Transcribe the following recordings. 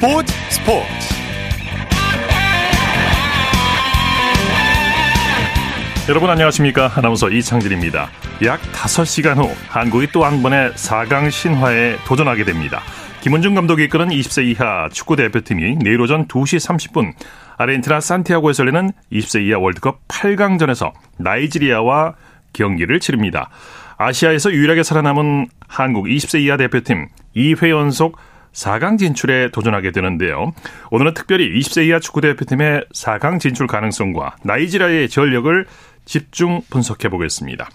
스포츠 스포츠. 여러분 안녕하십니까? 아나운서 이창진입니다. 약 5시간 후 한국이 또 한 번의 4강 신화에 도전하게 됩니다. 김은중 감독이 이끄는 20세 이하 축구 대표팀이 내일 오전 2시 30분 아르헨티나 산티아고에서 열리는 20세 이하 월드컵 8강전에서 나이지리아와 경기를 치릅니다. 아시아에서 유일하게 살아남은 한국 20세 이하 대표팀 2회 연속 4강 진출에 도전하게 되는데요. 오늘은 특별히 20세 이하 축구 대표팀의 4강 진출 가능성과 나이지리아의 전력을 집중 분석해 보겠습니다.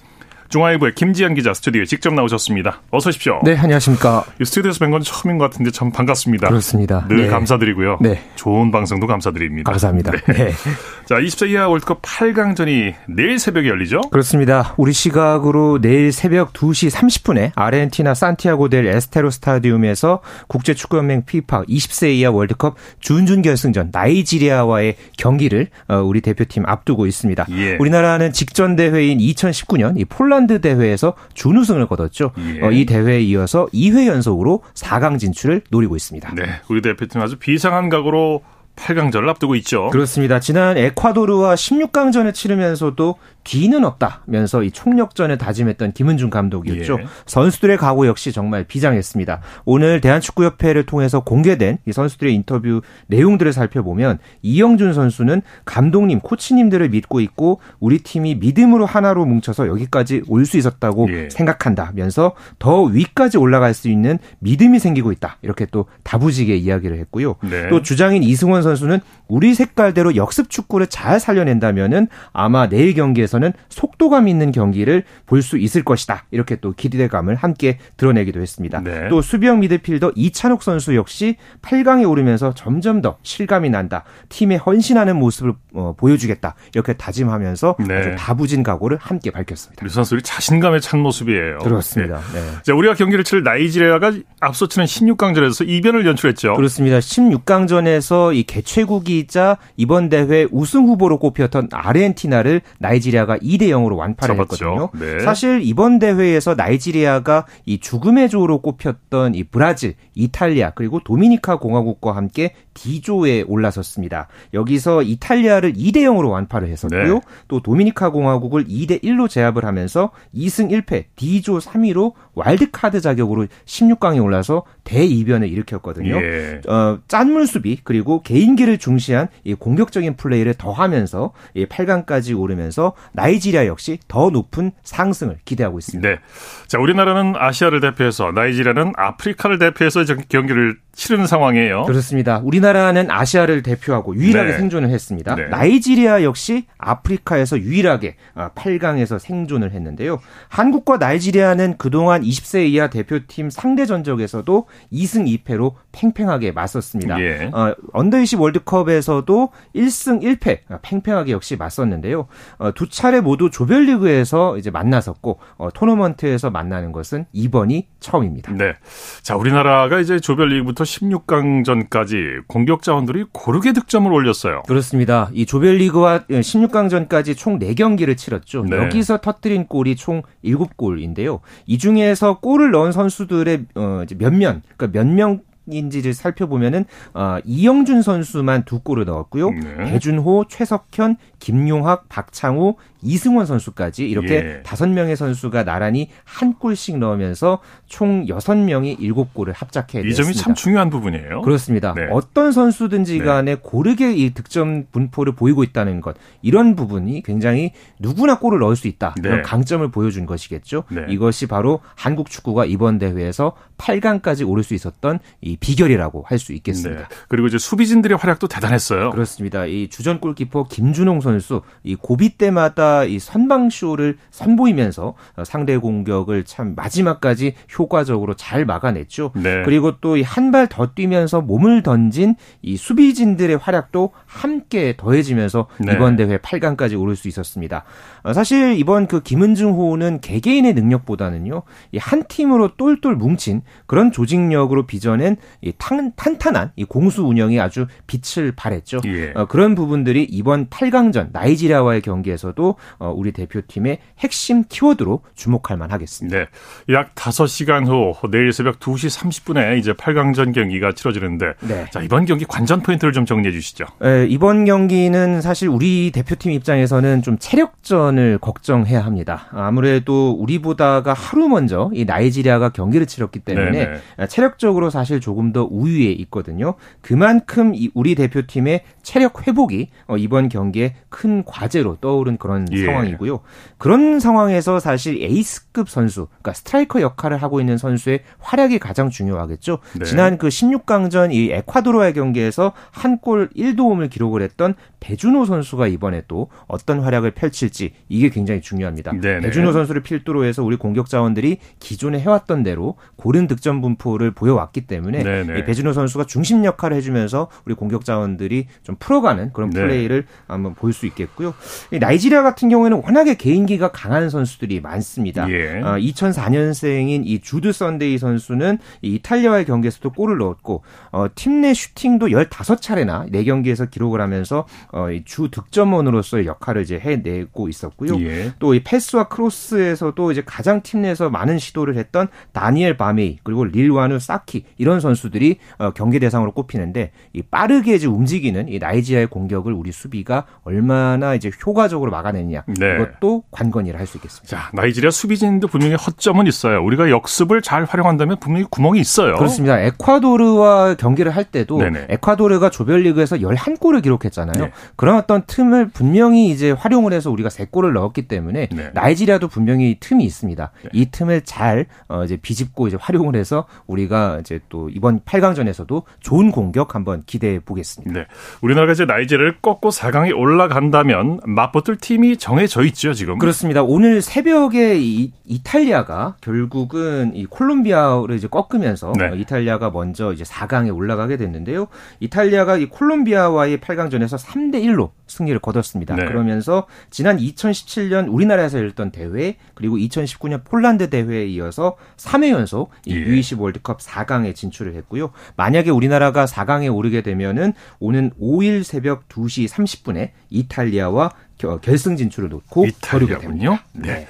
중앙일보의 김지현 기자 스튜디오에 직접 나오셨습니다. 어서 오십시오. 네, 안녕하십니까. 스튜디오에서 뵌 건 처음인 것 같은데 참 반갑습니다. 그렇습니다. 늘 네. 감사드리고요. 네. 좋은 방송도 감사드립니다. 감사합니다. 네. 네. 자, 20세 이하 월드컵 8강전이 내일 새벽에 열리죠? 그렇습니다. 우리 시각으로 내일 새벽 2시 30분에 아르헨티나 산티아고 델 에스테로 스타디움에서 국제축구연맹 피파 20세 이하 월드컵 준준 결승전 나이지리아와의 경기를 어, 우리 대표팀 앞두고 있습니다. 예. 우리나라는 직전 대회인 2019년 이 폴란드 대회에서 준우승을 거뒀죠. 예. 어, 이 대회에 이어서 2회 연속으로 4강 진출을 노리고 있습니다. 네. 우리 대표팀 아주 비상한 각오로 8강전을 앞두고 있죠. 그렇습니다. 지난 에콰도르와 16강전을 치르면서도 뒤는 없다면서 이 총력전을 다짐했던 김은중 감독이었죠. 예. 선수들의 각오 역시 정말 비장했습니다. 오늘 대한축구협회를 통해서 공개된 이 선수들의 인터뷰 내용들을 살펴보면 이영준 선수는 감독님, 코치님들을 믿고 있고 우리 팀이 믿음으로 하나로 뭉쳐서 여기까지 올 수 있었다고 예. 생각한다면서 더 위까지 올라갈 수 있는 믿음이 생기고 있다. 이렇게 또 다부지게 이야기를 했고요. 네. 또 주장인 이승원 선수는 우리 색깔대로 역습 축구를 잘 살려낸다면은 아마 내일 경기에서는 속도감 있는 경기를 볼 수 있을 것이다. 이렇게 또 기대감을 함께 드러내기도 했습니다. 네. 또 수비형 미드필더 이찬욱 선수 역시 8강에 오르면서 점점 더 실감이 난다. 팀에 헌신하는 모습을 어, 보여주겠다. 이렇게 다짐하면서 네. 다부진 각오를 함께 밝혔습니다. 우리 선수들이 자신감에 찬 모습이에요. 그렇습니다. 네. 네. 자, 우리가 경기를 칠 나이지리아가 앞서 치는 16강전에서 이변을 연출했죠. 그렇습니다. 16강전에서 이 개최국이자 이번 대회 우승 후보로 꼽혔던 아르헨티나를 나이지리아가 2대 0으로 완파를 잡았죠. 했거든요. 네. 사실 이번 대회에서 나이지리아가 이 죽음의 조로 꼽혔던 이 브라질, 이탈리아 그리고 도미니카 공화국과 함께 D조에 올라섰습니다. 여기서 이탈리아를 2대 0으로 완파를 했었고요. 네. 또 도미니카 공화국을 2대 1로 제압을 하면서 2승 1패 D조 3위로 와일드카드 자격으로 16강에 올라서 대이변을 일으켰거든요. 예. 어, 짠물 수비 그리고 개인 기를 중시한 이 공격적인 플레이를 더하면서 이 8강까지 오르면서 나이지리아 역시 더 높은 상승을 기대하고 있습니다. 네. 자, 우리나라는 아시아를 대표해서 나이지리아는 아프리카를 대표해서 저- 경기를 치르는 상황이에요. 그렇습니다. 우리나라는 아시아를 대표하고 유일하게 네. 생존을 했습니다. 네. 나이지리아 역시 아프리카에서 유일하게 8강에서 생존을 했는데요. 한국과 나이지리아는 그동안 20세 이하 대표팀 상대 전적에서도 2승 2패로 팽팽하게 맞섰습니다. 예. 어, 언더 20 월드컵에서도 1승 1패 팽팽하게 역시 맞섰는데요. 어, 두 차례 모두 조별리그에서 이제 만났었고 어, 토너먼트에서 만나는 것은 이번이 처음입니다. 네. 자, 우리나라가 이제 조별리그부터 16강전까지 공격 자원들이 고르게 득점을 올렸어요. 그렇습니다. 이 조별리그와 16강전까지 총 4경기를 치렀죠. 네. 여기서 터뜨린 골이 총 7골인데요. 이 중에서 골을 넣은 선수들의 어, 몇면, 그러니까 몇 명, 인지를 살펴보면은 어, 이영준 선수만 두 골을 넣었고요. 네. 배준호, 최석현, 김용학, 박창호, 이승원 선수까지 이렇게 예. 다섯 명의 선수가 나란히 한 골씩 넣으면서 총 여섯 명이 일곱 골을 합작해 이 점이 냈습니다. 참 중요한 부분이에요. 그렇습니다. 네. 어떤 선수든지 간에 고르게 이 득점 분포를 보이고 있다는 것 이런 부분이 굉장히 누구나 골을 넣을 수 있다 네. 이런 강점을 보여준 것이겠죠. 네. 이것이 바로 한국 축구가 이번 대회에서 8강까지 오를 수 있었던 이 비결이라고 할 수 있겠습니다. 네. 그리고 이제 수비진들의 활약도 대단했어요. 그렇습니다. 이 주전 골키퍼 김준홍 선수 이 고비 때마다 이 선방 쇼를 선보이면서 상대 공격을 참 마지막까지 효과적으로 잘 막아냈죠. 네. 그리고 또한발 더 뛰면서 몸을 던진 이 수비진들의 활약도 함께 더해지면서 네. 이번 대회 8강까지 오를 수 있었습니다. 어, 사실 이번 그 김은중 호는 개개인의 능력보다는요, 이 한 팀으로 똘똘 뭉친 그런 조직력으로 빚어낸 이 탄, 탄탄한 이 공수 운영이 아주 빛을 발했죠. 예. 어, 그런 부분들이 이번 8강전 나이지리아와의 경기에서도 어, 우리 대표팀의 핵심 키워드로 주목할 만하겠습니다. 네. 약 5시간 후 내일 새벽 2시 30분에 이제 8강전 경기가 치러지는데 네. 자, 이번 경기 관전 포인트를 좀 정리해 주시죠. 네, 이번 경기는 사실 우리 대표팀 입장에서는 좀 체력전을 걱정해야 합니다. 아무래도 우리보다가 하루 먼저 이 나이지리아가 경기를 치렀기 때문에 네네. 네. 체력적으로 사실 조금 더 우위에 있거든요. 그만큼 우리 대표팀의 체력 회복이 어, 이번 경기에 큰 과제로 떠오른 그런 예. 상황이고요. 그런 상황에서 사실 에이스급 선수, 그러니까 스트라이커 역할을 하고 있는 선수의 활약이 가장 중요하겠죠. 네. 지난 그 16강전 이 에콰도르와의 경기에서 한 골 1도움을 기록을 했던 배준호 선수가 이번에 또 어떤 활약을 펼칠지 이게 굉장히 중요합니다. 네네. 배준호 선수를 필두로 해서 우리 공격 자원들이 기존에 해왔던 대로 고른 득점 분포를 보여왔기 때문에 이 배준호 선수가 중심 역할을 해주면서 우리 공격 자원들이 좀 풀어가는 그런 네. 플레이를 한번 볼 수 있겠고요. 나이지리아 같은 경우에는 워낙에 개인기가 강한 선수들이 많습니다. 예. 어, 2004년생인 이 주드 선데이 선수는 이 이탈리아와의 경기에서도 골을 넣었고 어, 팀 내 슈팅도 15차례나 4경기에서 기록을 하면서 어, 주 득점원으로서의 역할을 이제 해내고 있었고요. 예. 또이 패스와 크로스에서도 이제 가장 팀 내에서 많은 시도를 했던 다니엘 바메이 그리고 릴와누 사르키 이런 선수들이 어, 경기 대상으로 꼽히는데 이 빠르게 이제 움직이는 이 나이지리아의 공격을 우리 수비가 얼마나 이제 효과적으로 막아내느냐 네. 이것도 관건이라 할 수 있겠습니다. 자, 나이지리아 수비진도 분명히 허점은 있어요. 우리가 역습을 잘 활용한다면 분명히 구멍이 있어요. 그렇습니다. 에콰도르와 경기를 할 때도 네네. 에콰도르가 조별리그에서 11골을 기록했잖아요. 네. 그런 어떤 틈을 분명히 이제 활용을 해서 우리가 3골을 넣었기 때문에 네. 나이지리아도 분명히 틈이 있습니다. 네. 이 틈을 잘 어, 이제 비집고 이제 활용을 해서 우리가 이제 또 이번 8강전에서도 좋은 공격 한번 기대해 보겠습니다. 네. 우리나라가 이제 나이지를 꺾고 4강에 올라간다면 맞붙을 팀이 정해져 있죠, 지금. 그렇습니다. 오늘 새벽에 이, 이탈리아가 결국은 이 콜롬비아를 이제 꺾으면서 네. 이탈리아가 먼저 이제 4강에 올라가게 됐는데요. 이탈리아가 이 콜롬비아와의 8강전에서 3대 1로 승리를 거뒀습니다. 네. 그러면서 지난 2017년 우리나라에서 열렸던 대회 그리고 2019년 폴란드 대회에 이어서 3회 연속 이 예. U20 월드컵 4강에 진출을 했고요. 만약에 우리나라가 4강에 오르게 되면은 오는 5일 새벽 2시 30분에 이탈리아와 결승 진출을 놓고 이탈리아군요. 네.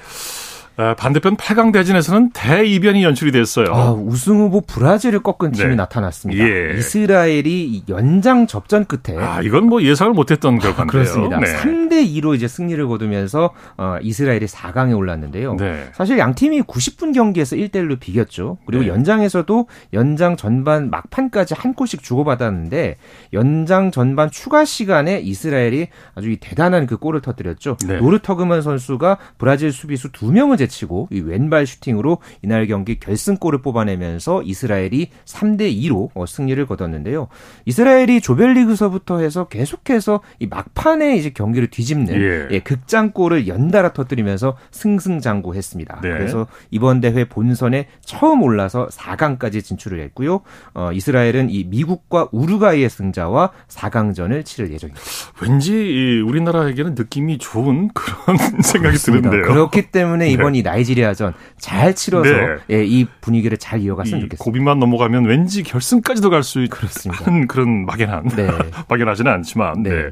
네. 아, 반대편 8강 대진에서는 대이변이 연출이 됐어요. 아, 우승 후보 브라질을 꺾은 팀이 네. 나타났습니다. 예. 이스라엘이 연장 접전 끝에 아, 이건 뭐 예상을 못했던 결과인데요. 아, 그렇습니다. 네. 3대 2로 이제 승리를 거두면서 어, 이스라엘이 4강에 올랐는데요. 네. 사실 양 팀이 90분 경기에서 1대 1로 비겼죠. 그리고 네. 연장에서도 연장 전반 막판까지 한 골씩 주고받았는데 연장 전반 추가 시간에 이스라엘이 아주 대단한 그 골을 터뜨렸죠. 네. 노르터그만 선수가 브라질 수비수 두 명을 제치고 이 왼발 슈팅으로 이날 경기 결승골을 뽑아내면서 이스라엘이 3대 2로 어, 승리를 거뒀는데요. 이스라엘이 조별리그서부터 해서 계속해서 이 막판에 이제 경기를 뒤집는 예. 예, 극장골을 연달아 터뜨리면서 승승장구했습니다. 네. 그래서 이번 대회 본선에 처음 올라서 4강까지 진출을 했고요. 어, 이스라엘은 이 미국과 우루과이의 승자와 4강전을 치를 예정입니다. 왠지 우리나라에게는 느낌이 좋은 그런 생각이 그렇습니다. 드는데요. 그렇기 때문에 이번 이 나이지리아전 잘 치러서 네. 예, 이 분위기를 잘 이어갔으면 좋겠습니다. 고비만 넘어가면 왠지 결승까지도 갈 수 있는 그런 막연한 네. 막연하지는 않지만 네. 네.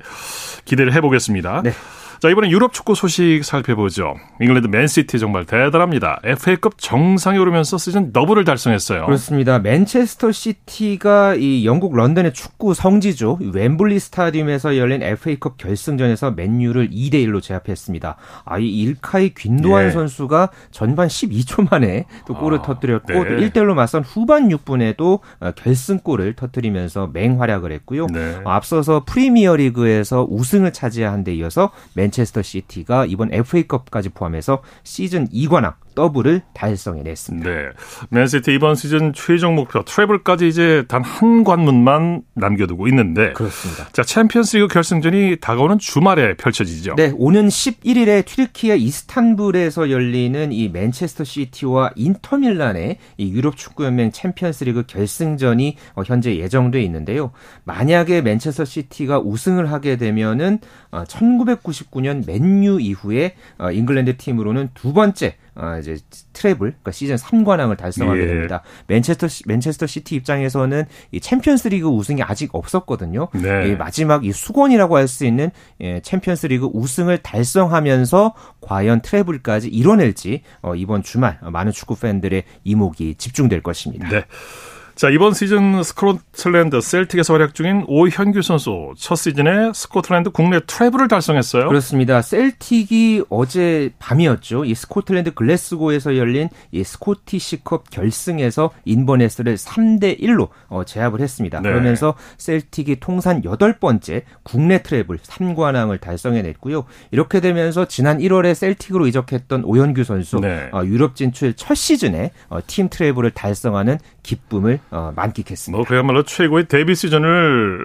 기대를 해보겠습니다. 네. 자, 이번엔 유럽 축구 소식 살펴보죠. 잉글랜드 맨시티 정말 대단합니다. FA컵 정상에 오르면서 시즌 더블을 달성했어요. 그렇습니다. 맨체스터 시티가 이 영국 런던의 축구 성지죠. 웸블리 스타디움에서 열린 FA컵 결승전에서 맨유를 2대 1로 제압했습니다. 아, 이 일카이 귄도안 예. 선수가 전반 12초 만에 또 골을 아, 터뜨렸고 네. 또 1대 1로 맞선 후반 6분에도 어, 결승골을 터뜨리면서 맹활약을 했고요. 네. 앞서서 프리미어리그에서 우승을 차지한 데 이어서 맨 맨체스터 시티가 이번 FA컵까지 포함해서 시즌 2관왕 더블을 달성해냈습니다. 네. 맨시티 이번 시즌 최종 목표 트래블까지 이제 단 한 관문만 남겨두고 있는데 그렇습니다. 자, 챔피언스리그 결승전이 다가오는 주말에 펼쳐지죠. 네, 오는 11일에 튀르키예 이스탄불에서 열리는 이 맨체스터 시티와 인터밀란의 이 유럽 축구 연맹 챔피언스리그 결승전이 어, 현재 예정돼 있는데요. 만약에 맨체스터 시티가 우승을 하게 되면은 1999년 어, 맨유 이후에 어, 잉글랜드 팀으로는 두 번째 어, 이제 트래블, 그러니까 시즌 3관왕을 달성하게 예. 됩니다. 맨체스터 맨체스터 시티 입장에서는 이 챔피언스리그 우승이 아직 없었거든요. 네. 이 마지막 이 숙원이라고 할 수 있는 예, 챔피언스리그 우승을 달성하면서 과연 트래블까지 이뤄낼지 어, 이번 주말 많은 축구 팬들의 이목이 집중될 것입니다. 네. 자, 이번 시즌 스코틀랜드 셀틱에서 활약 중인 오현규 선수 첫 시즌에 스코틀랜드 국내 트래블을 달성했어요. 그렇습니다. 셀틱이 어제 밤이었죠. 이 스코틀랜드 글래스고에서 열린 이 스코티시컵 결승에서 인버네스를 3대 1로 어, 제압을 했습니다. 네. 그러면서 셀틱이 통산 8번째 국내 트래블 3관왕을 달성해냈고요. 이렇게 되면서 지난 1월에 셀틱으로 이적했던 오현규 선수 네. 어, 유럽 진출 첫 시즌에 어, 팀 트래블을 달성하는 기쁨을 어, 만끽했습니다. 뭐 그야말로 최고의 데뷔 시즌을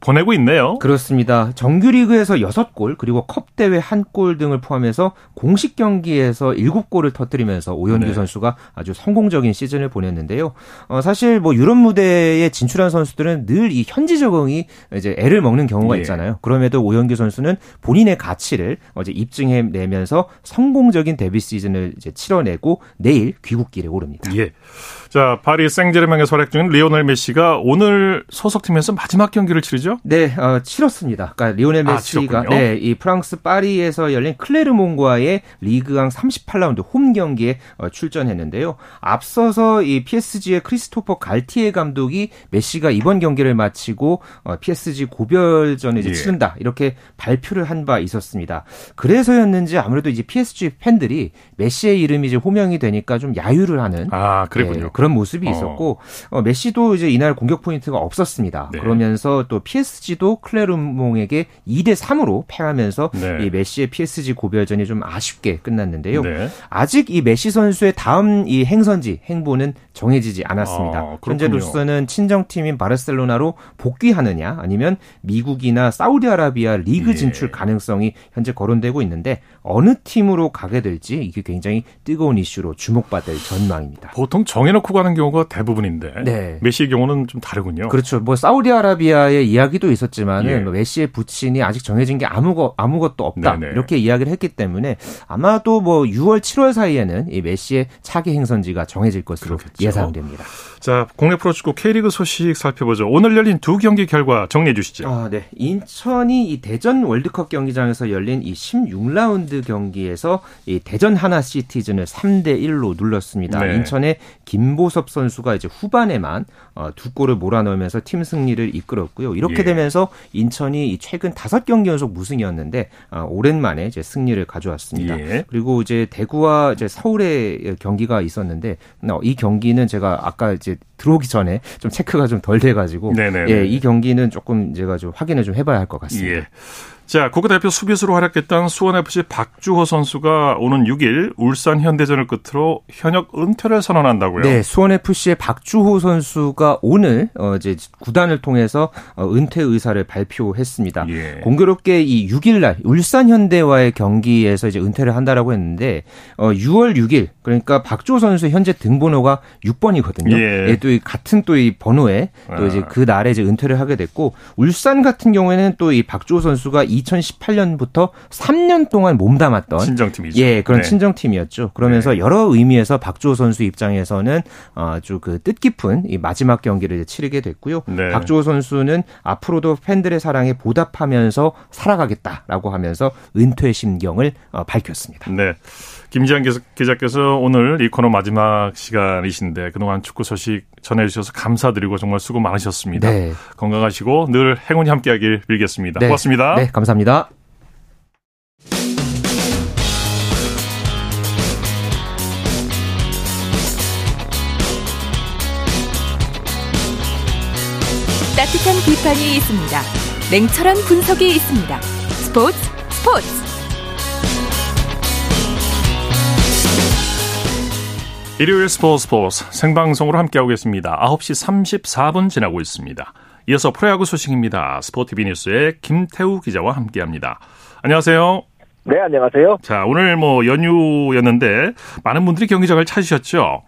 보내고 있네요. 그렇습니다. 정규리그에서 6골 그리고 컵 대회 1골 등을 포함해서 공식 경기에서 7골을 터뜨리면서 오현규 네. 선수가 아주 성공적인 시즌을 보냈는데요. 어, 사실 뭐 유럽 무대에 진출한 선수들은 늘 이 현지 적응이 이제 애를 먹는 경우가 예. 있잖아요. 그럼에도 오현규 선수는 본인의 가치를 어제 입증해 내면서 성공적인 데뷔 시즌을 이제 치러내고 내일 귀국길에 오릅니다. 예. 자, 파리 생제르맹에서 활약 중인 리오넬 메시가 오늘 소속팀에서 마지막 경기를 치르죠? 네, 어, 치렀습니다. 그러니까 리오넬 아, 메시가 아, 네, 이 프랑스 파리에서 열린 클레르몽과의 리그앙 38라운드 홈 경기에 어, 출전했는데요. 앞서서 이 PSG의 크리스토프 갈티에 감독이 메시가 이번 경기를 마치고 어, PSG 고별전을 이제 예. 치른다 이렇게 발표를 한 바 있었습니다. 그래서였는지 아무래도 이제 PSG 팬들이 메시의 이름이 이제 호명이 되니까 좀 야유를 하는 아, 그랬군요. 네, 그런 모습이 어. 있었고 어, 메시도 이제 이날 공격 포인트가 없었습니다. 네. 그러면서 또 PSG도 클레르몽에게 2대 3으로 패하면서 네. 이 메시의 PSG 고별전이 좀 아쉽게 끝났는데요. 네. 아직 이 메시 선수의 다음 이 행선지 행보는 정해지지 않았습니다. 아, 현재로서는 친정팀인 바르셀로나로 복귀하느냐 아니면 미국이나 사우디아라비아 리그 예. 진출 가능성이 현재 거론되고 있는데 어느 팀으로 가게 될지 이게 굉장히 뜨거운 이슈로 주목받을 전망입니다. 보통 정해놓고 놓고 가는 경우가 대부분인데 네. 메시의 경우는 좀 다르군요. 그렇죠. 뭐 사우디아라비아의 이야기도 있었지만은 예. 뭐 메시의 부친이 아직 정해진 게 아무것 아무것도 없다 네네. 이렇게 이야기를 했기 때문에 아마도 뭐 6월 7월 사이에는 이 메시의 차기 행선지가 정해질 것으로 그렇겠죠. 예상됩니다. 자, 국내 프로축구 K리그 소식 살펴보죠. 오늘 열린 두 경기 결과 정리해 주시죠. 아, 네. 인천이 이 대전 월드컵 경기장에서 열린 이 16라운드 경기에서 이 대전 하나 시티즌을 3대 1로 눌렀습니다. 네. 인천의 김보섭 선수가 이제 후반에만 어, 두 골을 몰아넣으면서 팀 승리를 이끌었고요. 이렇게 예. 되면서 인천이 최근 다섯 경기 연속 무승이었는데 어, 오랜만에 이제 승리를 가져왔습니다. 예. 그리고 이제 대구와 이제 서울의 경기가 있었는데 어, 이 경기는 제가 아까 이제 들어오기 전에 좀 체크가 좀 덜 돼가지고 예, 이 경기는 조금 제가 좀 확인을 좀 해봐야 할 것 같습니다. 예. 자, 국가대표 수비수로 활약했던 수원FC 박주호 선수가 오는 6일 울산 현대전을 끝으로 현역 은퇴를 선언한다고요? 네, 수원FC의 박주호 선수가 오늘 어 이제 구단을 통해서 어 은퇴 의사를 발표했습니다. 예. 공교롭게 이 6일 날 울산 현대와의 경기에서 이제 은퇴를 한다라고 했는데 어 6월 6일 그러니까 박주호 선수 현재 등번호가 6번이거든요. 예. 예 또이 같은 또 이 번호에 또 이제 아. 그 날에 이제 은퇴를 하게 됐고 울산 같은 경우에는 또 이 박주호 선수가 2018년부터 3년 동안 몸담았던 친정팀이죠. 예, 그런 네. 친정팀이었죠. 그러면서 네. 여러 의미에서 박주호 선수 입장에서는 아주 그 뜻깊은 이 마지막 경기를 치르게 됐고요. 네. 박주호 선수는 앞으로도 팬들의 사랑에 보답하면서 살아가겠다라고 하면서 은퇴 심경을 어, 밝혔습니다. 네. 김지한 기자께서 오늘 이 코너 마지막 시간이신데 그동안 축구 소식 전해주셔서 감사드리고 정말 수고 많으셨습니다. 네. 건강하시고 늘 행운이 함께하길 빌겠습니다. 네. 고맙습니다. 네, 감사합니다. 따뜻한 비판이 있습니다. 냉철한 분석이 있습니다. 스포츠 스포츠 일요일 스포츠 스포츠 생방송으로 함께하고 계십니다. 9시 34분 지나고 있습니다. 이어서 프로야구 소식입니다. 스포티비 뉴스의 김태우 기자와 함께합니다. 안녕하세요. 네, 안녕하세요. 자, 오늘 뭐 연휴였는데 많은 분들이 경기장을 찾으셨죠?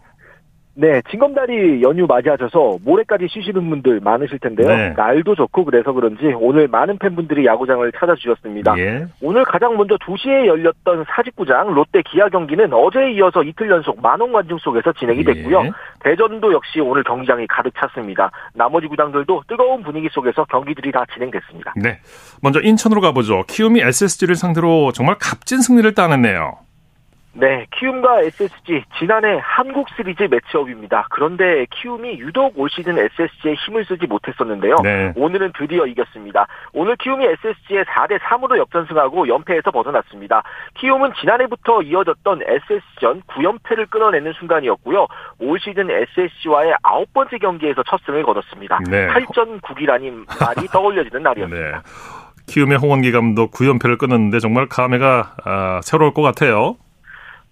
네, 징검다리 연휴 맞이하셔서 모레까지 쉬시는 분들 많으실 텐데요. 네. 날도 좋고 그래서 그런지 오늘 많은 팬분들이 야구장을 찾아주셨습니다. 예. 오늘 가장 먼저 2시에 열렸던 사직구장 롯데 기아 경기는 어제에 이어서 이틀 연속 만원 관중 속에서 진행이 됐고요. 예. 대전도 역시 오늘 경기장이 가득 찼습니다. 나머지 구장들도 뜨거운 분위기 속에서 경기들이 다 진행됐습니다. 네. 먼저 인천으로 가보죠. 키움이 SSG를 상대로 정말 값진 승리를 따냈네요. 네, 키움과 SSG 지난해 한국 시리즈 매치업입니다. 그런데 키움이 유독 올 시즌 SSG에 힘을 쓰지 못했었는데요. 네. 오늘은 드디어 이겼습니다. 오늘 키움이 SSG에 4대 3으로 역전승하고 연패에서 벗어났습니다. 키움은 지난해부터 이어졌던 SSG전 9연패를 끊어내는 순간이었고요. 올 시즌 SSG와의 아홉 번째 경기에서 첫 승을 거뒀습니다. 네. 8전 9기라는 말이 떠올려지는 날이었습니다. 네. 키움의 홍원기 감독 9연패를 끊었는데 정말 감회가 아, 새로울 것 같아요.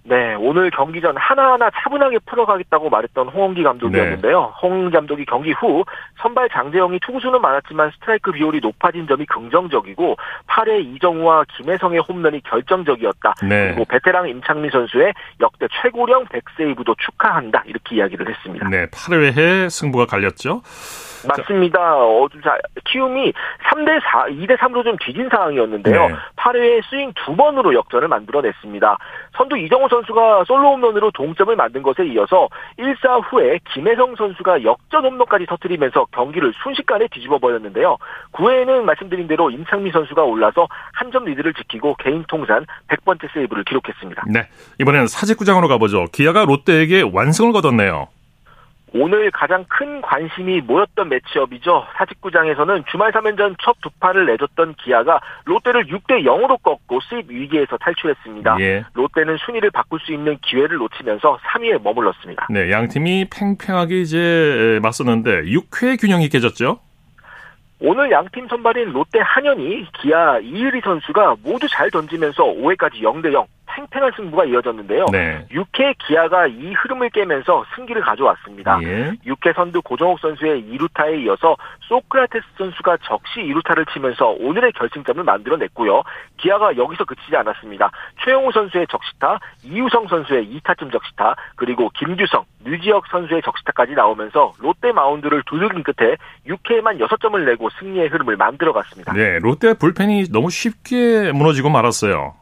네, 오늘 경기 전 하나하나 차분하게 풀어가겠다고 말했던 홍원기 감독이었는데요. 네. 홍 감독이 경기 후 선발 장재영이 투구수는 많았지만 스트라이크 비율이 높아진 점이 긍정적이고 8회 이정우와 김혜성의 홈런이 결정적이었다. 네. 그리고 베테랑 임창민 선수의 역대 최고령 100세이브도 축하한다. 이렇게 이야기를 했습니다. 네. 8회에 승부가 갈렸죠. 맞습니다. 어, 자, 키움이 3대 4, 2대 3으로 좀 뒤진 상황이었는데요. 네. 8회에 스윙 두 번으로 역전을 만들어냈습니다. 선두 이정우 선수 가 솔로 홈런으로 동점을 만든 것에 이어서 1사 후에 김혜성 선수가 역전 홈런까지 터뜨리면서 경기를 순식간에 뒤집어 버렸는데요. 9회에는 말씀드린 대로 임창민 선수가 올라서 한 점 리드를 지키고 개인 통산 100번째 세이브를 기록했습니다. 네. 이번에는 사직구장으로 가보죠. 기아가 롯데에게 완승을 거뒀네요. 오늘 가장 큰 관심이 모였던 매치업이죠. 사직구장에서는 주말 3연전 첫 두 판을 내줬던 기아가 롯데를 6대 0으로 꺾고 수입 위기에서 탈출했습니다. 예. 롯데는 순위를 바꿀 수 있는 기회를 놓치면서 3위에 머물렀습니다. 네. 양 팀이 팽팽하게 이제 맞섰는데 6회 균형이 깨졌죠. 오늘 양팀 선발인 롯데 한현희, 기아 이유리 선수가 모두 잘 던지면서 5회까지 0대 0 팽팽한 승부가 이어졌는데요. 네. 6회 기아가 이 흐름을 깨면서 승기를 가져왔습니다. 예. 6회 선두 고정욱 선수의 2루타에 이어서 소크라테스 선수가 적시 2루타를 치면서 오늘의 결승점을 만들어냈고요. 기아가 여기서 그치지 않았습니다. 최영우 선수의 적시타, 이우성 선수의 2타점 적시타, 그리고 김규성, 류지혁 선수의 적시타까지 나오면서 롯데 마운드를 두들긴 끝에 6회에만 6점을 내고 승리의 흐름을 만들어갔습니다. 네. 롯데 불펜이 너무 쉽게 무너지고 말았어요.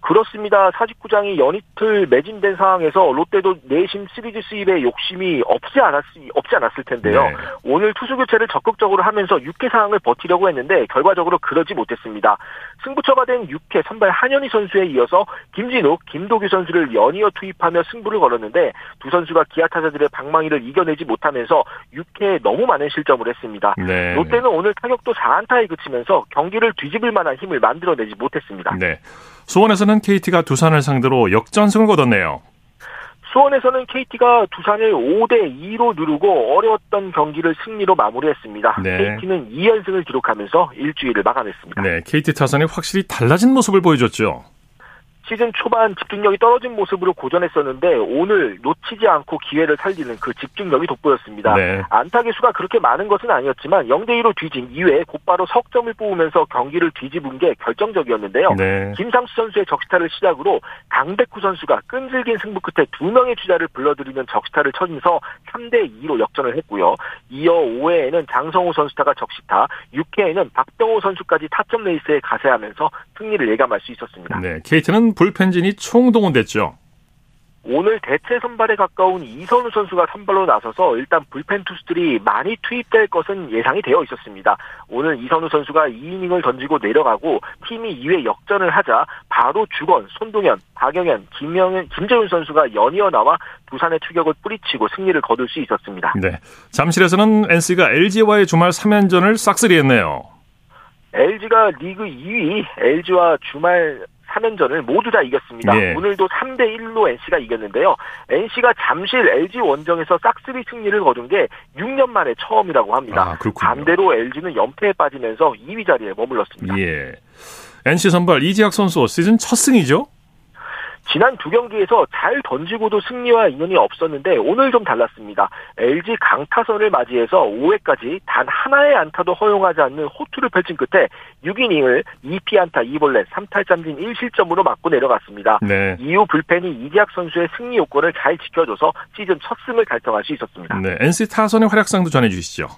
그렇습니다. 사직구장이 연이틀 매진된 상황에서 롯데도 내심 시리즈 수입에 욕심이 없지 않았, 없지 않았을 텐데요. 네. 오늘 투수 교체를 적극적으로 하면서 6회 상황을 버티려고 했는데 결과적으로 그러지 못했습니다. 승부처가 된 6회 선발 한현희 선수에 이어서 김진욱, 김도규 선수를 연이어 투입하며 승부를 걸었는데 두 선수가 기아 타자들의 방망이를 이겨내지 못하면서 6회에 너무 많은 실점을 했습니다. 네. 롯데는 오늘 타격도 4안타에 그치면서 경기를 뒤집을 만한 힘을 만들어내지 못했습니다. 네. 수원에서는 KT가 두산을 상대로 역전승을 거뒀네요. 수원에서는 KT가 두산을 5대 2로 누르고 어려웠던 경기를 승리로 마무리했습니다. 네. KT는 2연승을 기록하면서 일주일을 마감했습니다. 네. KT 타선이 확실히 달라진 모습을 보여줬죠. 시즌 초반 집중력이 떨어진 모습으로 고전했었는데 오늘 놓치지 않고 기회를 살리는 그 집중력이 돋보였습니다. 네. 안타 개수가 그렇게 많은 것은 아니었지만 0대 2로 뒤진 이후에 곧바로 석점을 뽑으면서 경기를 뒤집은 게 결정적이었는데요. 네. 김상수 선수의 적시타를 시작으로 강백후 선수가 끈질긴 승부 끝에 두 명의 주자를 불러들이는 적시타를 쳐면서 3대 2로 역전을 했고요. 이어 5회에는 장성호 선수타가 적시타, 6회에는 박병호 선수까지 타점 레이스에 가세하면서 승리를 예감할 수 있었습니다. 네. KT는 불펜진이 총동원됐죠. 오늘 대체 선발에 가까운 이선우 선수가 선발로 나서서 일단 불펜 투수들이 많이 투입될 것은 예상이 되어 있었습니다. 오늘 이선우 선수가 2이닝을 던지고 내려가고 팀이 2회 역전을 하자 바로 주건, 손동현, 박영현, 김영현, 김재훈 선수가 연이어 나와 두산의 추격을 뿌리치고 승리를 거둘 수 있었습니다. 네. 잠실에서는 NC가 LG와의 주말 3연전을 싹쓸이했네요. LG가 리그 2위 LG와 주말 3연전을 모두 다 이겼습니다. 네. 오늘도 3대 1로 NC가 이겼는데요. NC가 잠실 LG 원정에서 싹쓸이 승리를 거둔 게 6년 만에 처음이라고 합니다. 아, 그렇군요. 반대로 LG는 연패에 빠지면서 2위 자리에 머물렀습니다. 예. NC 선발 이지학 선수 시즌 첫 승이죠? 지난 두 경기에서 잘 던지고도 승리와 인연이 없었는데 오늘 좀 달랐습니다. LG 강타선을 맞이해서 5회까지 단 하나의 안타도 허용하지 않는 호투를 펼친 끝에 6이닝을 2피 안타 2볼넷 3탈삼진 1실점으로 맞고 내려갔습니다. 네. 이후 불펜이 이지학 선수의 승리 요건을 잘 지켜줘서 시즌 첫 승을 달성할 수 있었습니다. 네, NC 타선의 활약상도 전해주시죠.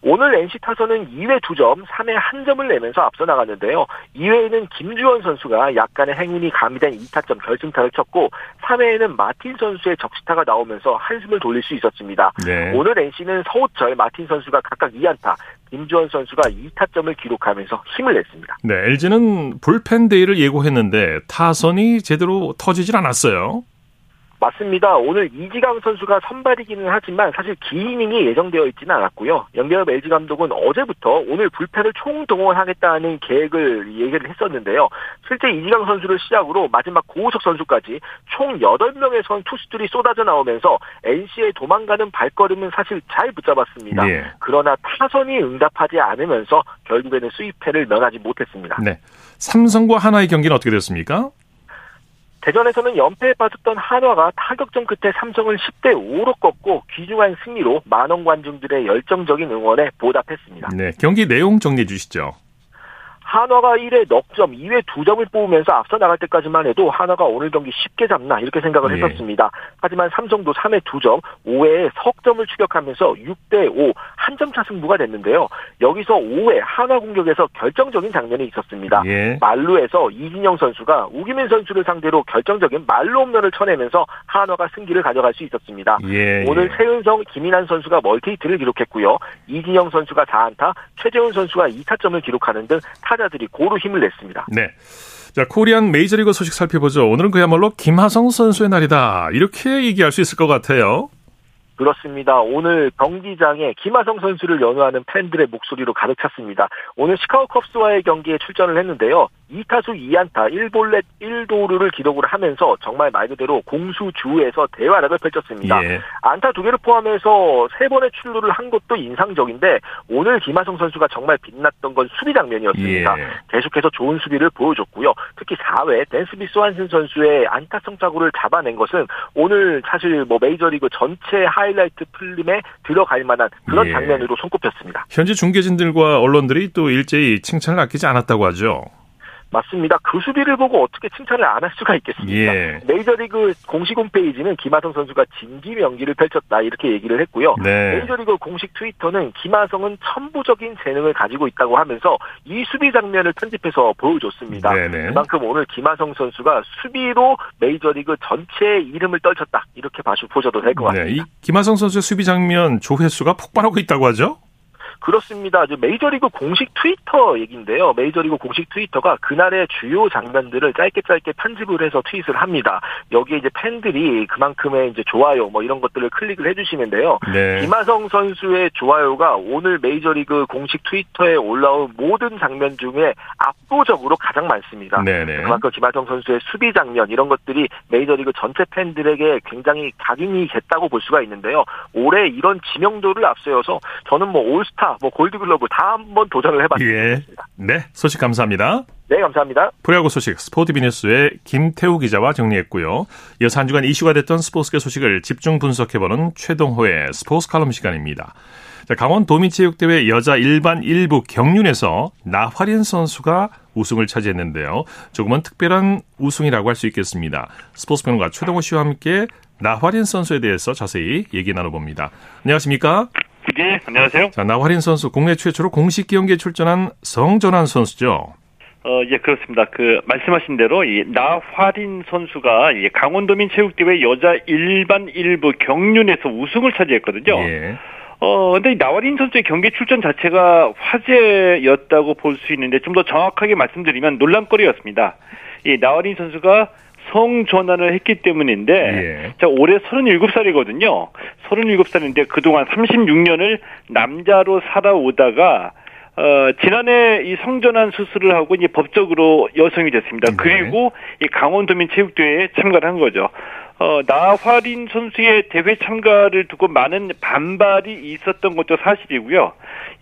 오늘 NC 타선은 2회 2점, 3회 1점을 내면서 앞서 나갔는데요. 2회에는 김주원 선수가 약간의 행운이 가미된 2타점 결승타를 쳤고 3회에는 마틴 선수의 적시타가 나오면서 한숨을 돌릴 수 있었습니다. 네. 오늘 NC는 서우철, 마틴 선수가 각각 2안타, 김주원 선수가 2타점을 기록하면서 힘을 냈습니다. 네, LG는 불펜 데이를 예고했는데 타선이 제대로 터지질 않았어요. 맞습니다. 오늘 이지강 선수가 선발이기는 하지만 사실 기이닝이 예정되어 있지는 않았고요. 연결 LG 감독은 어제부터 오늘 불펜을 총동원하겠다는 계획을 얘기를 했었는데요. 실제 이지강 선수를 시작으로 마지막 고우석 선수까지 총 8명의 선 투수들이 쏟아져 나오면서 NC의 도망가는 발걸음은 사실 잘 붙잡았습니다. 네. 그러나 타선이 응답하지 않으면서 결국에는 수입패를 면하지 못했습니다. 네. 삼성과 하나의 경기는 어떻게 됐습니까? 대전에서는 연패에 빠졌던 한화가 타격전 끝에 삼성을 10대 5로 꺾고 귀중한 승리로 만원 관중들의 열정적인 응원에 보답했습니다. 네, 경기 내용 정리해 주시죠. 한화가 1회 넉 점, 2회 2점을 뽑으면서 앞서 나갈 때까지만 해도 한화가 오늘 경기 쉽게 잡나 이렇게 생각을 네. 했었습니다. 하지만 삼성도 3회 2점, 5회에 석점을 추격하면서 6대 5 한 점 차 승부가 됐는데요. 여기서 5회 한화 공격에서 결정적인 장면이 있었습니다. 예. 말루에서 이진영 선수가 우기민 선수를 상대로 결정적인 말루 홈런을 쳐내면서 한화가 승기를 가져갈 수 있었습니다. 예. 오늘 최은성, 김인환 선수가 멀티히트를 기록했고요. 이진영 선수가 4안타, 최재훈 선수가 2타점을 기록하는 등 타. 타자들이 고루 힘을 냈습니다. 네. 자, 코리안 메이저리그 소식 살펴보죠. 오늘은 그야말로 김하성 선수의 날이다. 이렇게 얘기할 수 있을 것 같아요. 그렇습니다. 오늘 경기장에 김하성 선수를 연호하는 팬들의 목소리로 가득 찼습니다. 오늘 시카고 컵스와의 경기에 출전을 했는데요. 2타수 2안타 1볼넷 1도루를 기록을 하면서 정말 말 그대로 공수주에서 대활약을 펼쳤습니다. 예. 안타 두 개를 포함해서 세 번의 출루를 한 것도 인상적인데 오늘 김하성 선수가 정말 빛났던 건 수비 장면이었습니다. 예. 계속해서 좋은 수비를 보여줬고요. 특히 4회 댄스비스 환슨 선수의 안타 성착구를 잡아낸 것은 오늘 사실 뭐 메이저리그 전체 하이라이트 필름에 들어갈 만한 그런 예. 장면으로 손꼽혔습니다. 현재 중계진들과 언론들이 또 일제히 칭찬을 아끼지 않았다고 하죠. 맞습니다. 그 수비를 보고 어떻게 칭찬을 안 할 수가 있겠습니까? 예. 메이저리그 공식 홈페이지는 김하성 선수가 진기 명기를 펼쳤다 이렇게 얘기를 했고요. 네. 메이저리그 공식 트위터는 김하성은 천부적인 재능을 가지고 있다고 하면서 이 수비 장면을 편집해서 보여줬습니다. 네네. 그만큼 오늘 김하성 선수가 수비로 메이저리그 전체의 이름을 떨쳤다 이렇게 보셔도 될 것 같습니다. 네. 이 김하성 선수의 수비 장면 조회수가 폭발하고 있다고 하죠? 그렇습니다. 메이저리그 공식 트위터 얘기인데요. 메이저리그 공식 트위터가 그날의 주요 장면들을 짧게 짧게 편집을 해서 트윗을 합니다. 여기에 이제 팬들이 그만큼의 이제 좋아요 뭐 이런 것들을 클릭을 해주시는데요. 네. 김하성 선수의 좋아요가 오늘 메이저리그 공식 트위터에 올라온 모든 장면 중에 압도적으로 가장 많습니다. 네네. 네. 그만큼 김하성 선수의 수비 장면 이런 것들이 메이저리그 전체 팬들에게 굉장히 각인이 됐다고 볼 수가 있는데요. 올해 이런 지명도를 앞세워서 저는 뭐 올스타 뭐 골드글러브 다 한번 도전을 해봤습니다. 예. 네, 소식 감사합니다. 네, 감사합니다. 프로야구 소식 스포티비니스의 김태우 기자와 정리했고요. 이어서 한 주간 이슈가 됐던 스포츠계 소식을 집중 분석해보는 최동호의 스포츠 칼럼 시간입니다. 자, 강원 도민체육대회 여자 일반 1부 경륜에서 나화린 선수가 우승을 차지했는데요. 조금은 특별한 우승이라고 할 수 있겠습니다. 스포츠 평론가 최동호 씨와 함께 나화린 선수에 대해서 자세히 얘기 나눠봅니다. 안녕하십니까? 네, 안녕하세요. 자, 나화린 선수 국내 최초로 공식 경기에 출전한 성전환 선수죠. 어, 예, 그렇습니다. 그, 말씀하신 대로, 이, 나화린 선수가, 이, 강원도민 체육대회 여자 일반 일부 경륜에서 우승을 차지했거든요. 예. 어, 근데 이 나화린 선수의 경기 출전 자체가 화제였다고 볼 수 있는데, 좀 더 정확하게 말씀드리면 논란거리였습니다. 이, 나화린 선수가 성전환을 했기 때문인데 예. 자 올해 37살이거든요. 37살인데 그동안 36년을 남자로 살아오다가 어, 지난해 이 성전환 수술을 하고 이제 법적으로 여성이 됐습니다. 네. 그리고 이 강원도민 체육대회에 참가를 한 거죠. 어, 나화린 선수의 대회 참가를 두고 많은 반발이 있었던 것도 사실이고요.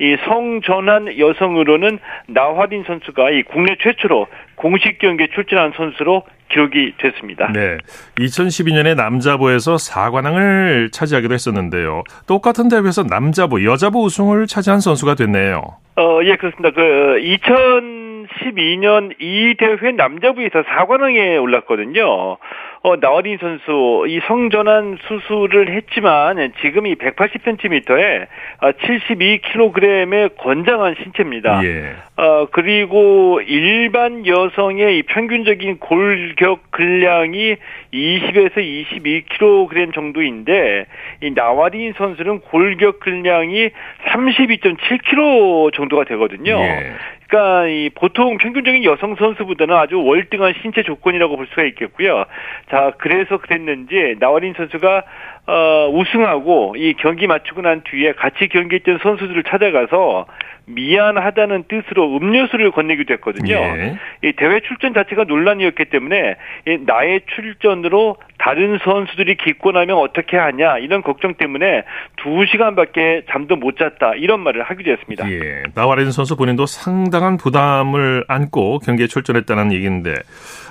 이 성전환 여성으로는 나화린 선수가 이 국내 최초로 공식 경기에 출전한 선수로 기록이 됐습니다. 네. 2012년에 남자부에서 4관왕을 차지하기도 했었는데요. 똑같은 대회에서 남자부, 여자부 우승을 차지한 선수가 됐네요. 어, 예, 그렇습니다. 그 2012년 이 대회 남자부에서 4관왕에 올랐거든요. 어, 나와린 선수 이 성전환 수술을 했지만 지금 이 180cm에 72kg의 건장한 신체입니다. 예. 어, 그리고 일반 여 성의 이 평균적인 골격 근량이 20에서 22kg 정도인데 이 나와린 선수는 골격 근량이 32.7kg 정도가 되거든요. 예. 그러니까 이 보통 평균적인 여성 선수보다는 아주 월등한 신체 조건이라고 볼 수가 있겠고요. 자, 그래서 그랬는지 나와린 선수가 어, 우승하고 이 경기 맞추고 난 뒤에 같이 경기했던 선수들을 찾아가서 미안하다는 뜻으로 음료수를 건네기도 했거든요. 예. 이 대회 출전 자체가 논란이었기 때문에 이 나의 출전으로 다른 선수들이 기권하면 어떻게 하냐 이런 걱정 때문에 두 시간밖에 잠도 못 잤다 이런 말을 하기도 했습니다. 예. 나와린 선수 본인도 상당한 부담을 안고 경기에 출전했다는 얘기인데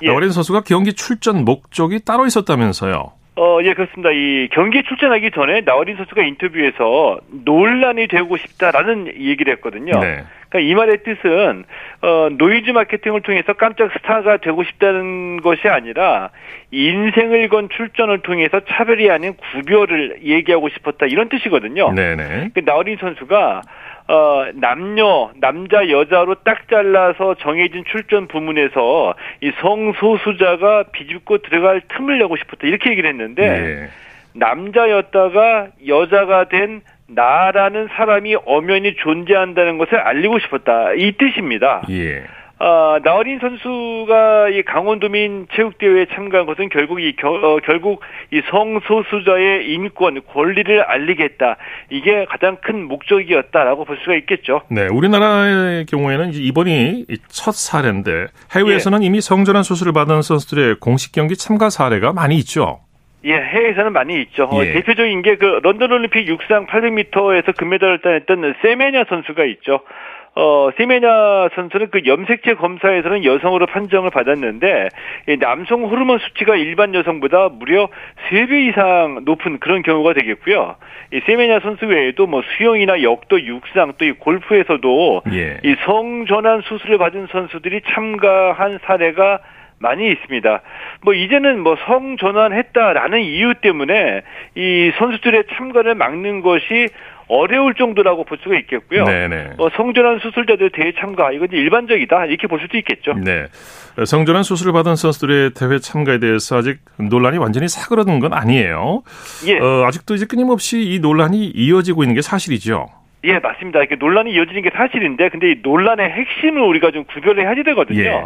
예. 나화린 선수가 경기 출전 목적이 따로 있었다면서요? 어, 예, 그렇습니다. 이 경기에 출전하기 전에 나화린 선수가 인터뷰에서 논란이 되고 싶다라는 얘기를 했거든요. 네. 그러니까 이 말의 뜻은 어, 노이즈 마케팅을 통해서 깜짝 스타가 되고 싶다는 것이 아니라 인생을 건 출전을 통해서 차별이 아닌 구별을 얘기하고 싶었다 이런 뜻이거든요. 네네. 그 나화린 선수가 어, 남녀, 남자, 여자로 딱 잘라서 정해진 출전 부문에서 이 성소수자가 비집고 들어갈 틈을 내고 싶었다. 이렇게 얘기를 했는데, 네. 남자였다가 여자가 된 나라는 사람이 엄연히 존재한다는 것을 알리고 싶었다. 이 뜻입니다. 예. 어, 나어린 선수가 이 강원도민 체육대회에 참가한 것은 결국 이 겨, 어, 결국 이 성소수자의 인권 권리를 알리겠다 이게 가장 큰 목적이었다라고 볼 수가 있겠죠. 네, 우리나라의 경우에는 이번이 첫 사례인데 해외에서는 예. 이미 성전환 수술을 받은 선수들의 공식 경기 참가 사례가 많이 있죠. 예, 해외에서는 많이 있죠. 어, 예. 어, 대표적인 게 그 런던 올림픽 육상 800m에서 금메달을 따냈던 세메냐 선수가 있죠. 어, 세메냐 선수는 그 염색체 검사에서는 여성으로 판정을 받았는데 이 남성 호르몬 수치가 일반 여성보다 무려 3배 이상 높은 그런 경우가 되겠고요. 이 세메냐 선수 외에도 뭐 수영이나 역도, 육상 또 이 골프에서도 예. 이 성전환 수술을 받은 선수들이 참가한 사례가 많이 있습니다. 뭐 이제는 뭐 성전환했다라는 이유 때문에 이 선수들의 참가를 막는 것이 어려울 정도라고 볼 수가 있겠고요. 네네. 어, 성전환 수술자들 대회 참가 이건 일반적이다 이렇게 볼 수도 있겠죠. 네. 성전환 수술을 받은 선수들의 대회 참가에 대해서 아직 논란이 완전히 사그러든 건 아니에요. 예. 어, 아직도 이제 끊임없이 이 논란이 이어지고 있는 게 사실이죠. 예, 맞습니다. 이렇게 논란이 이어지는 게 사실인데, 근데 이 논란의 핵심을 우리가 좀 구별을 해야 되거든요. 예.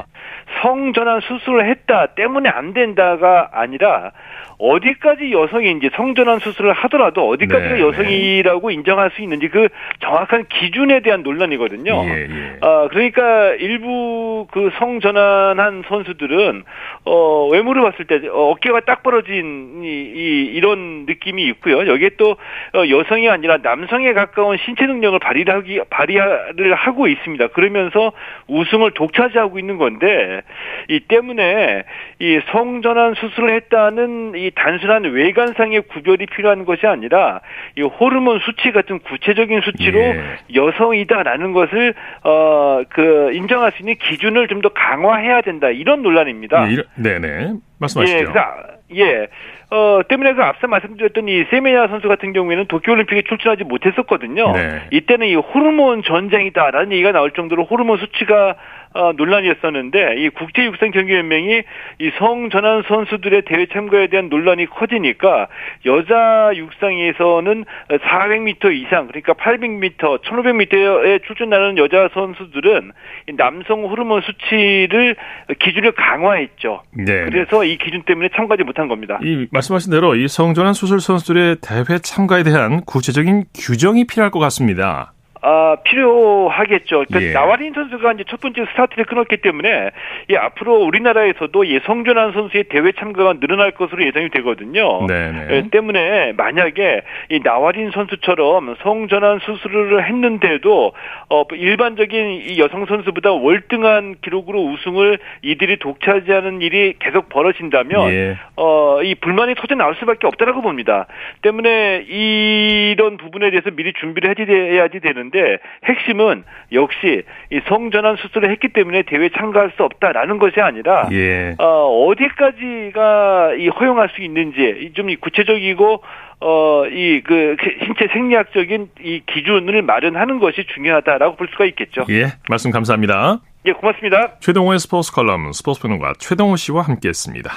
성전환 수술을 했다 때문에 안 된다가 아니라 어디까지 여성이 이제 성전환 수술을 하더라도 어디까지가 네, 여성이라고 네. 인정할 수 있는지 그 정확한 기준에 대한 논란이거든요. 예, 예. 아, 그러니까 일부 그 성전환한 선수들은 어, 외모를 봤을 때 어, 어깨가 딱 벌어진 이, 이 이 런 느낌이 있고요. 여기에 또 어, 여성이 아니라 남성에 가까운 신체 능력을 발휘하기 발휘를 하고 있습니다. 그러면서 우승을 독차지하고 있는 건데 이 때문에 이 성전환 수술을 했다는 이 단순한 외관상의 구별이 필요한 것이 아니라 이 호르몬 수치 같은 구체적인 수치로 예. 여성이다라는 것을 어 그 인정할 수 있는 기준을 좀 더 강화해야 된다 이런 논란입니다. 예, 네네 말씀하시죠. 예, 그러니까 예. 어, 때문에 그 앞서 말씀드렸던 이 세메냐 선수 같은 경우에는 도쿄올림픽에 출전하지 못했었거든요. 네. 이때는 이 호르몬 전쟁이다라는 얘기가 나올 정도로 호르몬 수치가 어, 논란이었었는데 이 국제육상경기연맹이 이 성전환 선수들의 대회 참가에 대한 논란이 커지니까 여자 육상에서는 400m 이상 그러니까 800m, 1500m에 출전하는 여자 선수들은 남성 호르몬 수치를 기준을 강화했죠. 네. 그래서 이 기준 때문에 참가하지 못한 겁니다. 이 말씀하신 대로 이 성전환 수술 선수들의 대회 참가에 대한 구체적인 규정이 필요할 것 같습니다. 아, 필요하겠죠. 그러니까 예. 나와린 선수가 이제 첫 번째 스타트를 끊었기 때문에 이 앞으로 우리나라에서도 이 성전환 선수의 대회 참가가 늘어날 것으로 예상이 되거든요. 네네. 네. 예, 때문에 만약에 이 나와린 선수처럼 성전환 수술을 했는데도 어 일반적인 이 여성 선수보다 월등한 기록으로 우승을 이들이 독차지하는 일이 계속 벌어진다면 예. 어 이 불만이 터져 나올 수밖에 없다라고 봅니다. 때문에 이런 부분에 대해서 미리 준비를 해야지 되는. 되는데 핵심은 역시 이 성전환 수술을 했기 때문에 대회 참가할 수 없다라는 것이 아니라 예. 어, 어디까지가 이 허용할 수 있는지 좀 구체적이고 어, 이, 그, 신체 생리학적인 이 기준을 마련하는 것이 중요하다라고 볼 수가 있겠죠. 예, 말씀 감사합니다. 예, 고맙습니다. 최동호의 스포츠 컬럼, 스포츠 평론가 최동호 씨와 함께 했습니다.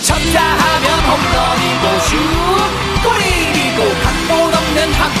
쳤다 하면 홈런이고 슛,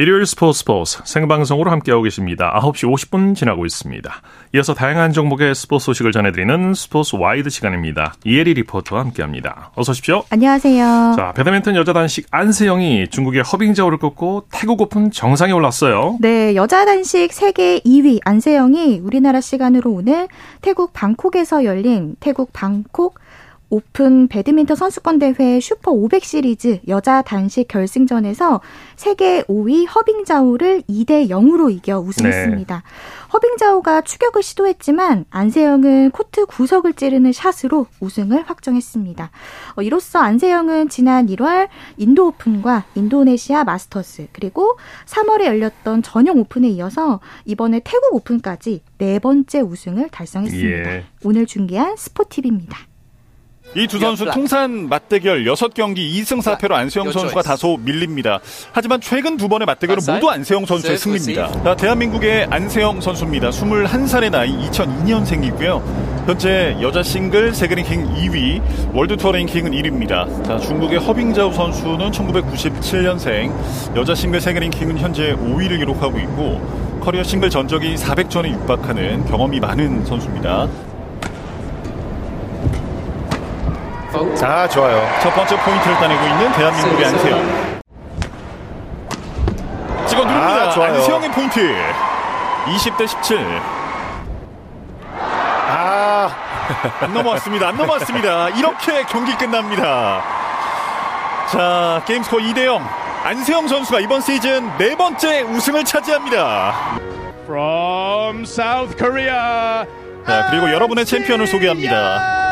일요일 스포츠 스포츠 생방송으로 함께하고 계십니다. 9시 50분 지나고 있습니다. 이어서 다양한 종목의 스포츠 소식을 전해드리는 스포츠 와이드 시간입니다. 이혜리 리포터와 함께합니다. 어서 오십시오. 안녕하세요. 자, 배드민턴 여자 단식 안세영이 중국의 허빙자오를 꺾고 태국 오픈 정상에 올랐어요. 네, 여자 단식 세계 2위 안세영이 우리나라 시간으로 오늘 태국 방콕에서 열린 태국 방콕 오픈 배드민턴 선수권 대회 슈퍼 500 시리즈 여자 단식 결승전에서 세계 5위 허빙자오를 2대 0으로 이겨 우승했습니다. 네. 허빙자오가 추격을 시도했지만 안세영은 코트 구석을 찌르는 샷으로 우승을 확정했습니다. 어, 이로써 안세영은 지난 1월 인도 오픈과 인도네시아 마스터스 그리고 3월에 열렸던 전용 오픈에 이어서 이번에 태국 오픈까지 네 번째 우승을 달성했습니다. 예. 오늘 중계한 스포티비입니다. 이 두 선수 통산 맞대결 6경기 2승 4패로 안세영 선수가 다소 밀립니다. 하지만 최근 두 번의 맞대결은 모두 안세영 선수의 승리입니다. 자, 대한민국의 안세영 선수입니다. 21살의 나이 2002년생이고요. 현재 여자 싱글 세계 랭킹 2위, 월드 투어 랭킹은 1위입니다. 자, 중국의 허빙자오 선수는 1997년생, 여자 싱글 세계 랭킹은 현재 5위를 기록하고 있고 커리어 싱글 전적이 400전에 육박하는 경험이 많은 선수입니다. 자, 좋아요. 첫 번째 포인트를 따내고 있는 대한민국의 안세영. 찍어 누릅니다. 아, 좋아요. 안세영의 포인트. 20대 17. 아, 안 넘어왔습니다. 안 넘어왔습니다. 이렇게 경기 끝납니다. 자, 게임 스코어 2대 0. 안세영 선수가 이번 시즌 네 번째 우승을 차지합니다. From South Korea. 자, 그리고 여러분의 챔피언을 소개합니다.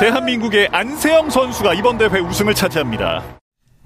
대한민국의 안세영 선수가 이번 대회 우승을 차지합니다.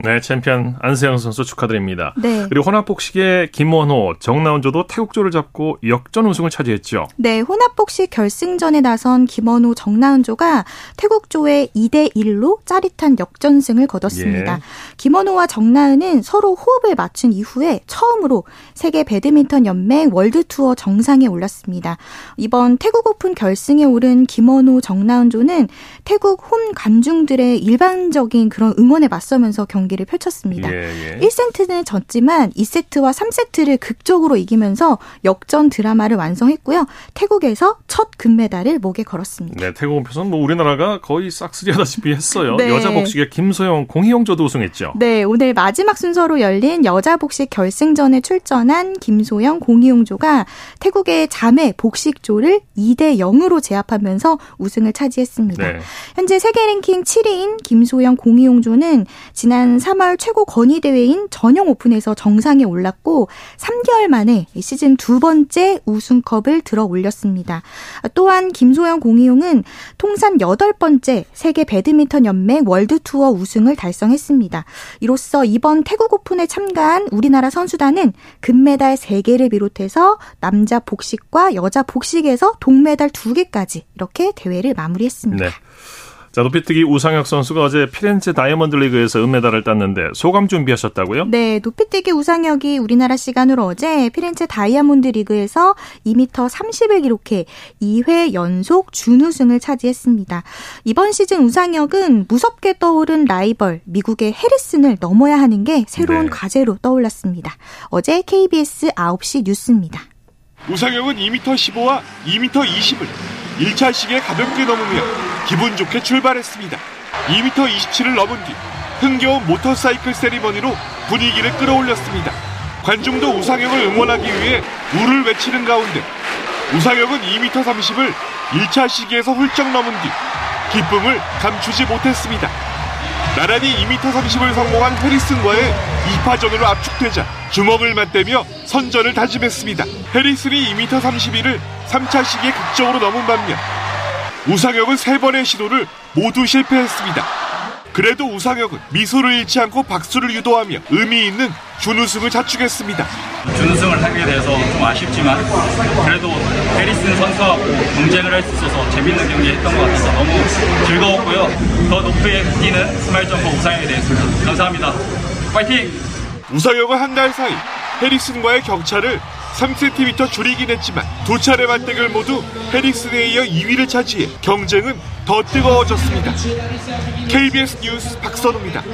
네, 챔피언 안세영 선수 축하드립니다. 네. 그리고 혼합복식의 김원호, 정나은조도 태국조를 잡고 역전 우승을 차지했죠. 네, 혼합복식 결승전에 나선 김원호, 정나은조가 태국조에 2대 1로 짜릿한 역전승을 거뒀습니다. 예. 김원호와 정나은은 서로 호흡을 맞춘 이후에 처음으로 세계 배드민턴 연맹 월드 투어 정상에 올랐습니다. 이번 태국 오픈 결승에 오른 김원호, 정나은조는 태국 홈 관중들의 일반적인 그런 응원에 맞서면서 경 경기를 펼쳤습니다. 예, 예. 1세트는 졌지만 2세트와 3세트를 극적으로 이기면서 역전 드라마를 완성했고요. 태국에서 첫 금메달을 목에 걸었습니다. 네, 태국 오픈은 뭐 우리나라가 거의 싹쓸이하다시피 했어요. 네. 여자 복식의 김소영, 공희영조도 우승했죠. 네, 오늘 마지막 순서로 열린 여자 복식 결승전에 출전한 김소영, 공희용조가 태국의 자매 복식조를 2대 0으로 제압하면서 우승을 차지했습니다. 네. 현재 세계 랭킹 7위인 김소영, 공희용조는 지난 3월 최고 권위의 대회인 전영 오픈에서 정상에 올랐고 3개월 만에 시즌 두 번째 우승컵을 들어 올렸습니다. 또한 김소영 공희용은 통산 8번째 세계 배드민턴 연맹 월드 투어 우승을 달성했습니다. 이로써 이번 태국 오픈에 참가한 우리나라 선수단은 금메달 3개를 비롯해서 남자 복식과 여자 복식에서 동메달 2개까지 이렇게 대회를 마무리했습니다. 네. 자, 높이뛰기 우상혁 선수가 어제 피렌체 다이아몬드 리그에서 은메달을 땄는데 소감 준비하셨다고요? 네, 높이뛰기 우상혁이 우리나라 시간으로 어제 피렌체 다이아몬드 리그에서 2m 30을 기록해 2회 연속 준우승을 차지했습니다. 이번 시즌 우상혁은 무섭게 떠오른 라이벌 미국의 해리슨을 넘어야 하는 게 새로운 네. 과제로 떠올랐습니다. 어제 KBS 9시 뉴스입니다. 우상혁은 2m 15와 2m 20을 1차 시기에 가볍게 넘으며 기분 좋게 출발했습니다. 2m 27을 넘은 뒤 흥겨운 모터사이클 세리머니로 분위기를 끌어올렸습니다. 관중도 우상혁을 응원하기 위해 우를 외치는 가운데 우상혁은 2m 30을 1차 시기에서 훌쩍 넘은 뒤 기쁨을 감추지 못했습니다. 나란히 2m 30을 성공한 해리슨과의 2파전으로 압축되자 주먹을 맞대며 선전을 다짐했습니다. 해리슨이 2m 31을 3차 시기에 극적으로 넘은 반면 우상혁은 3번의 시도를 모두 실패했습니다. 그래도 우상혁은 미소를 잃지 않고 박수를 유도하며 의미 있는 준우승을 자축했습니다. 준우승을 하게 돼서 좀 아쉽지만 그래도 해리슨 선수하고 경쟁을 할 수 있어서 재밌는 경기 했던 것 같아서 너무 즐거웠고요. 더 높게 뛰는 스마일 점퍼 우상혁이 되겠습니다. 감사합니다. 파이팅! 우상혁은 한 달 사이 해리슨과의 격차를 3cm 줄이긴 했지만 두 차례 맞대결 모두 해리슨에 이어 2위를 차지해 경쟁은 더 뜨거워졌습니다. KBS 뉴스 박선우입니다.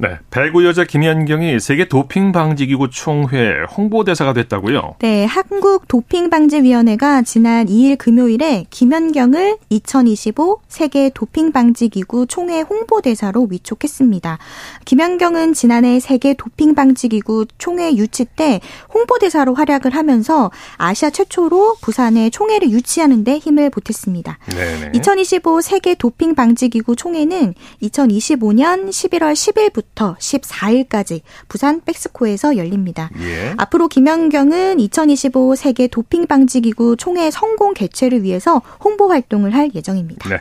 네, 배구 여자 김연경이 세계 도핑 방지 기구 총회 홍보대사가 됐다고요? 네, 한국 도핑 방지 위원회가 지난 2일 금요일에 김연경을 2025 세계 도핑 방지 기구 총회 홍보대사로 위촉했습니다. 김연경은 지난해 세계 도핑 방지 기구 총회 유치 때 홍보대사로 활약을 하면서 아시아 최초로 부산에 총회를 유치하는 데 힘을 보탰습니다. 네네. 2025 세계 도핑 방지 기구 총회는 2025년 11월 10일부터 1일부터 14일까지 부산 백스코에서 열립니다. 예. 앞으로 김연경은 2025 세계 도핑 방지 기구 총회 성공 개최를 위해서 홍보 활동을 할 예정입니다. 네.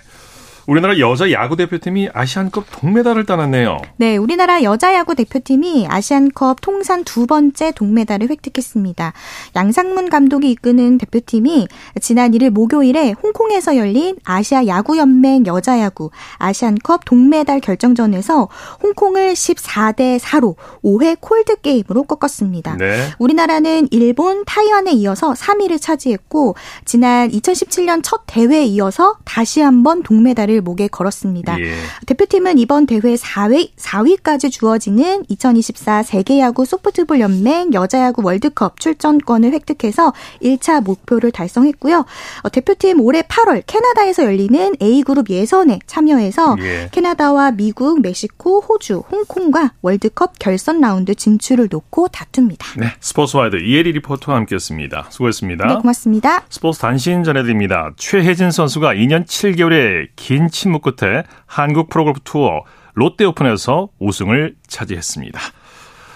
우리나라 여자 야구 대표팀이 아시안컵 동메달을 따놨네요. 네, 우리나라 여자 야구 대표팀이 아시안컵 통산 두 번째 동메달을 획득했습니다. 양상문 감독이 이끄는 대표팀이 지난 1일 목요일에 홍콩에서 열린 아시아 야구 연맹 여자 야구 아시안컵 동메달 결정전에서 홍콩을 14대 4로 5회 콜드 게임으로 꺾었습니다. 네. 우리나라는 일본, 타이완에 이어서 3위를 차지했고 지난 2017년 첫 대회에 이어서 다시 한번 동메달을 을 목에 걸었습니다. 예. 대표팀은 이번 대회 4위, 4위까지 주어지는 2024 세계야구 소프트볼 연맹 여자야구 월드컵 출전권을 획득해서 1차 목표를 달성했고요. 어, 대표팀 올해 8월 캐나다에서 열리는 A그룹 예선에 참여해서 예. 캐나다와 미국, 멕시코, 호주, 홍콩과 월드컵 결선 라운드 진출을 놓고 다툽니다. 네, 스포츠와이드 이혜리 리포터와 함께했습니다. 수고했습니다. 네, 고맙습니다. 스포츠 단신 전해드립니다. 최혜진 선수가 2년 7개월의 긴 침묵 끝에 한국 프로골프 투어 롯데오픈에서 우승을 차지했습니다.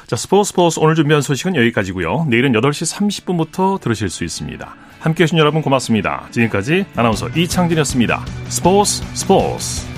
자, 스포츠 스포츠 오늘 준비한 소식은 여기까지고요. 내일은 8시 30분부터 들으실 수 있습니다. 함께해 주신 여러분 고맙습니다. 지금까지 아나운서 이창진이었습니다. 스포츠 스포츠